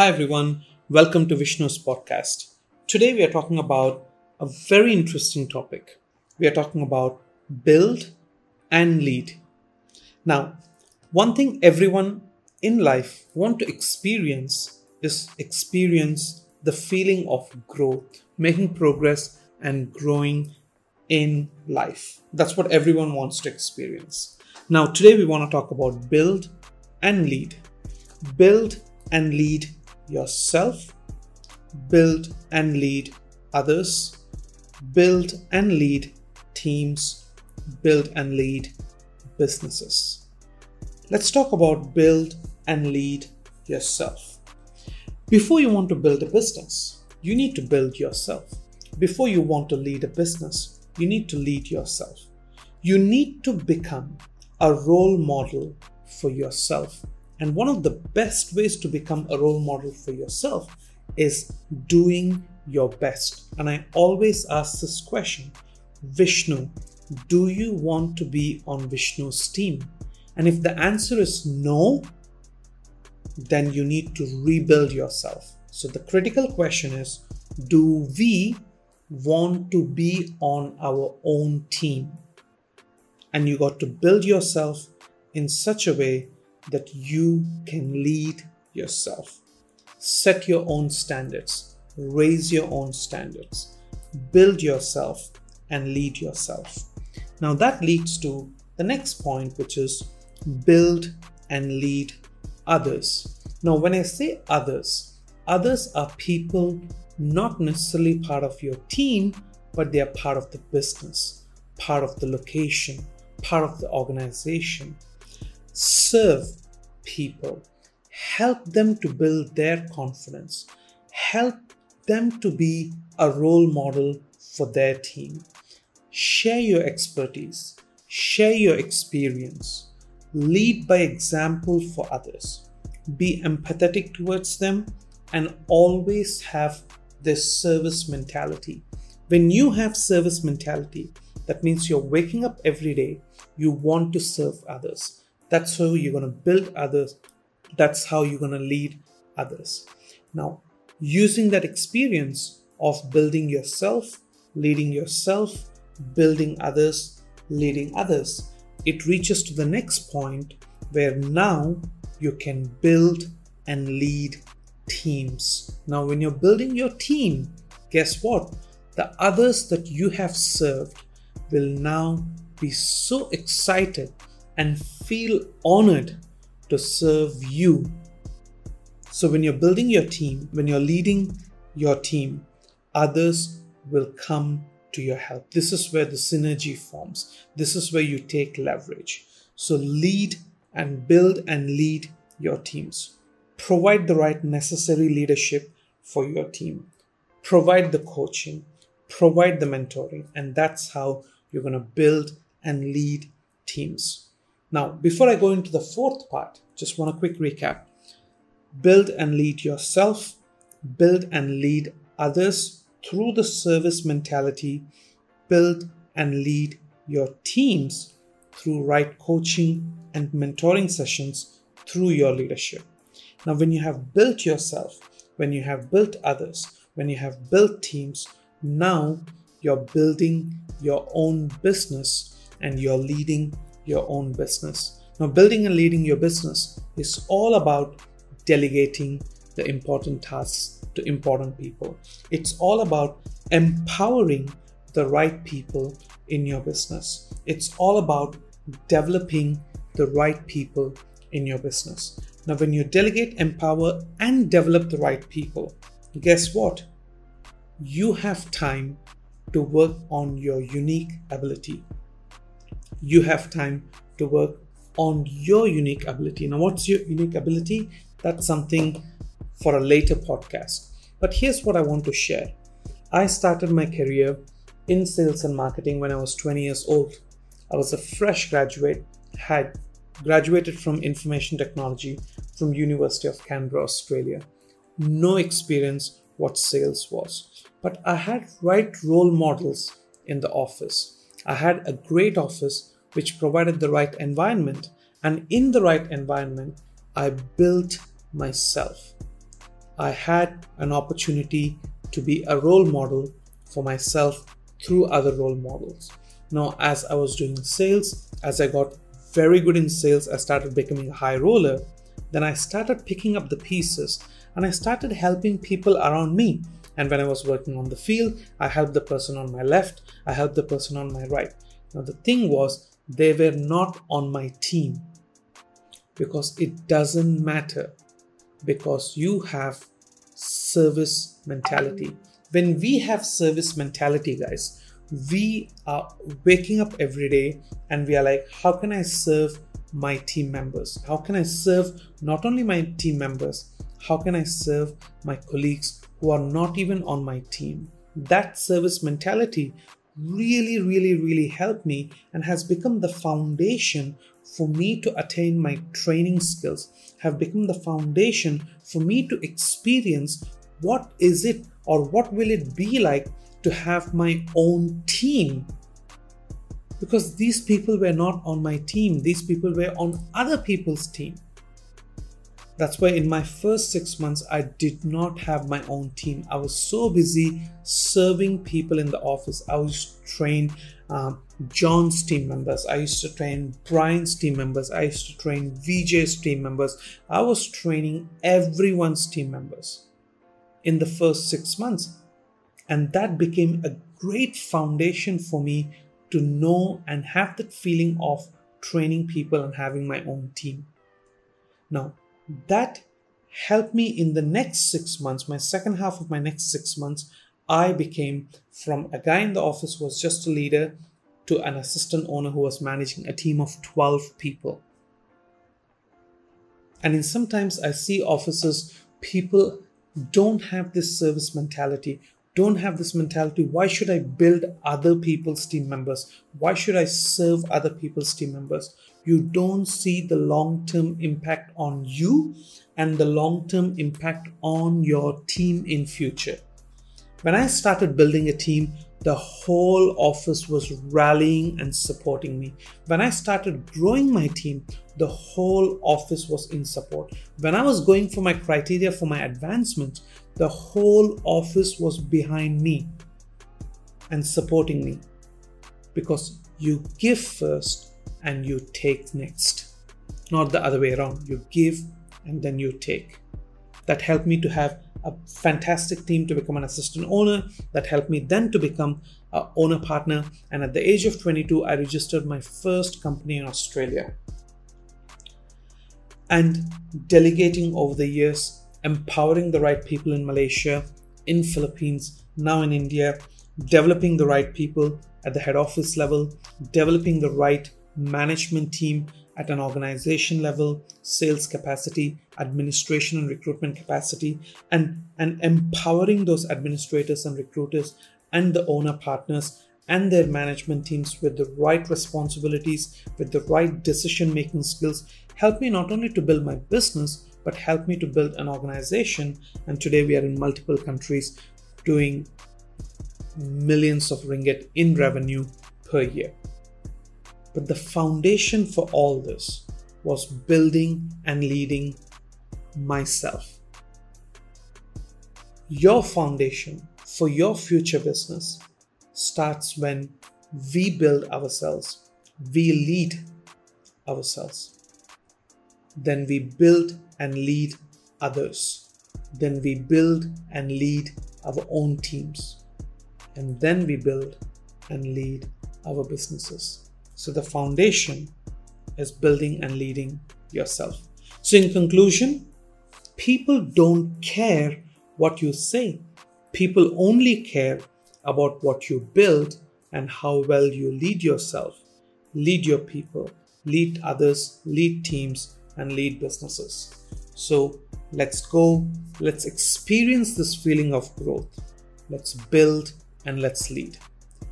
Hi everyone, welcome to Vishnu's podcast. Today we are talking about a very interesting topic. We are talking about build and lead. Now, one thing everyone in life want to experience is experience the feeling of growth, making progress and growing in life. That's what everyone wants to experience. Now, today we want to talk about build and lead. Build and lead yourself, build and lead others, build and lead teams, build and lead businesses. Let's talk about build and lead yourself. Before you want to build a business, you need to build yourself. Before you want to lead a business, you need to lead yourself. You need to become a role model for yourself and one of the best ways to become a role model for yourself is doing your best. And I always ask this question Vishnu, do you want to be on Vishnu's team? And if the answer is no, then you need to rebuild yourself. So the critical question is do we want to be on our own team? And you got to build yourself in such a way that you can lead yourself. Set your own standards, raise your own standards, build yourself, and lead yourself. Now, that leads to the next point, which is build and lead others. Now, when I say others, others are people not necessarily part of your team, but they are part of the business, part of the location, part of the organization serve people, help them to build their confidence, help them to be a role model for their team. Share your expertise, share your experience, lead by example for others, be empathetic towards them, and always have this service mentality. When you have service mentality, that means you're waking up every day, you want to serve others that's how you're going to build others. That's how you're going to lead others. Now, using that experience of building yourself, leading yourself, building others, leading others, it reaches to the next point where now you can build and lead teams. Now, when you're building your team, guess what? The others that you have served will now be so excited and feel honored to serve you. So, when you're building your team, when you're leading your team, others will come to your help. This is where the synergy forms. This is where you take leverage. So, lead and build and lead your teams. Provide the right necessary leadership for your team. Provide the coaching, provide the mentoring, and that's how you're going to build and lead teams. Now, before I go into the fourth part, just want a quick recap. Build and lead yourself, build and lead others through the service mentality, build and lead your teams through right coaching and mentoring sessions through your leadership. Now, when you have built yourself, when you have built others, when you have built teams, now you're building your own business and you're leading your own business. Now, building and leading your business is all about delegating the important tasks to important people. It's all about empowering the right people in your business. It's all about developing the right people in your business. Now, when you delegate, empower, and develop the right people, guess what? You have time to work on your unique ability you have time to work on your unique ability. Now, what's your unique ability? That's something for a later podcast. But here's what I want to share I started my career in sales and marketing when I was 20 years old. I was a fresh graduate, had graduated from information technology from University of Canberra, Australia. No experience what sales was, but I had right role models in the office. I had a great office which provided the right environment, and in the right environment, I built myself. I had an opportunity to be a role model for myself through other role models. Now, as I was doing sales, as I got very good in sales, I started becoming a high roller. Then I started picking up the pieces and I started helping people around me. And when I was working on the field, I helped the person on my left, I helped the person on my right. Now, the thing was, they were not on my team because it doesn't matter because you have service mentality. When we have service mentality, guys, we are waking up every day and we are like, how can I serve my team members? How can I serve not only my team members, how can I serve my colleagues who are not even on my team? That service mentality really, really, really helped me and has become the foundation for me to attain my training skills, have become the foundation for me to experience what is it or what will it be like to have my own team. Because these people were not on my team. These people were on other people's team that's why in my first six months i did not have my own team. I was so busy serving people in the office. I was trained um, john's team members. I used to train brian's team members. I used to train vj's team members. I was training everyone's team members in the first six months. And that became a great foundation for me to know and have that feeling of training people and having my own team. Now, that helped me in the next six months, my second half of my next six months. I became from a guy in the office who was just a leader to an assistant owner who was managing a team of 12 people. And in sometimes I see offices, people don't have this service mentality don't have this mentality why should i build other people's team members why should i serve other people's team members you don't see the long term impact on you and the long term impact on your team in future when i started building a team the whole office was rallying and supporting me. When I started growing my team, the whole office was in support. When I was going for my criteria for my advancement, the whole office was behind me and supporting me because you give first and you take next, not the other way around. You give and then you take. That helped me to have a fantastic team to become an assistant owner that helped me then to become a owner partner and at the age of 22 i registered my first company in australia and delegating over the years empowering the right people in malaysia in philippines now in india developing the right people at the head office level developing the right management team at an organization level, sales capacity, administration and recruitment capacity, and, and empowering those administrators and recruiters and the owner partners and their management teams with the right responsibilities, with the right decision making skills, help me not only to build my business, but help me to build an organization. And today we are in multiple countries doing millions of ringgit in revenue per year. But the foundation for all this was building and leading myself. Your foundation for your future business starts when we build ourselves, we lead ourselves. Then we build and lead others. Then we build and lead our own teams. And then we build and lead our businesses. So the foundation is building and leading yourself. So, in conclusion, people don't care what you say, people only care about what you build and how well you lead yourself, lead your people, lead others, lead teams, and lead businesses. So, let's go, let's experience this feeling of growth. Let's build and let's lead.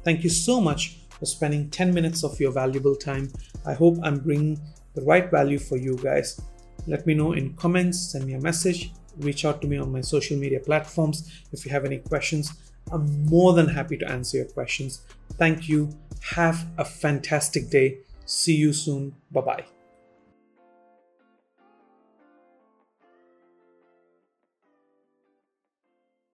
Thank you so much for spending 10 minutes of your valuable time. I hope I'm bringing the right value for you guys. Let me know in comments, send me a message, reach out to me on my social media platforms if you have any questions. I'm more than happy to answer your questions. Thank you. Have a fantastic day. See you soon. Bye bye.